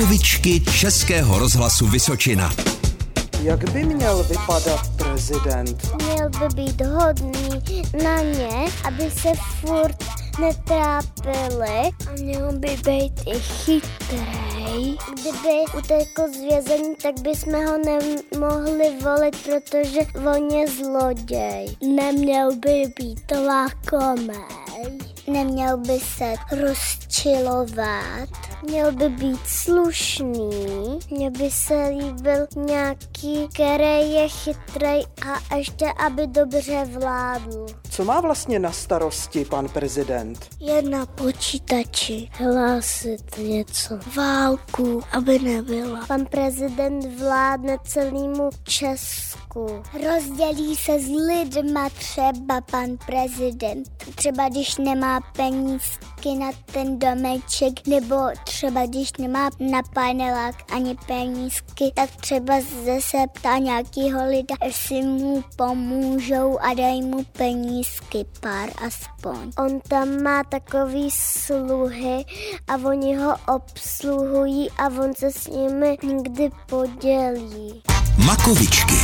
Makovičky Českého rozhlasu Vysočina. Jak by měl vypadat prezident? Měl by být hodný na ně, aby se furt netrápili a měl by být i chytrý. Kdyby utekl z vězení, tak bychom ho nemohli volit, protože on je zloděj. Neměl by být lakomej. Neměl by se rozčilovat. Měl by být slušný. Mně by se líbil nějaký, který je chytrý a ještě, aby dobře vládl. Co má vlastně na starosti pan prezident? Je na počítači hlásit něco. Válku, aby nebyla. Pan prezident vládne celému Česku. Rozdělí se s lidma třeba pan prezident. Třeba když nemá penízky na ten domeček, nebo třeba když nemá na panelák ani penízky, tak třeba zase ptá nějakýho lida, jestli mu pomůžou a dají mu penízky pár aspoň. On tam má takový sluhy a oni ho obsluhují a on se s nimi někdy podělí. Makovičky.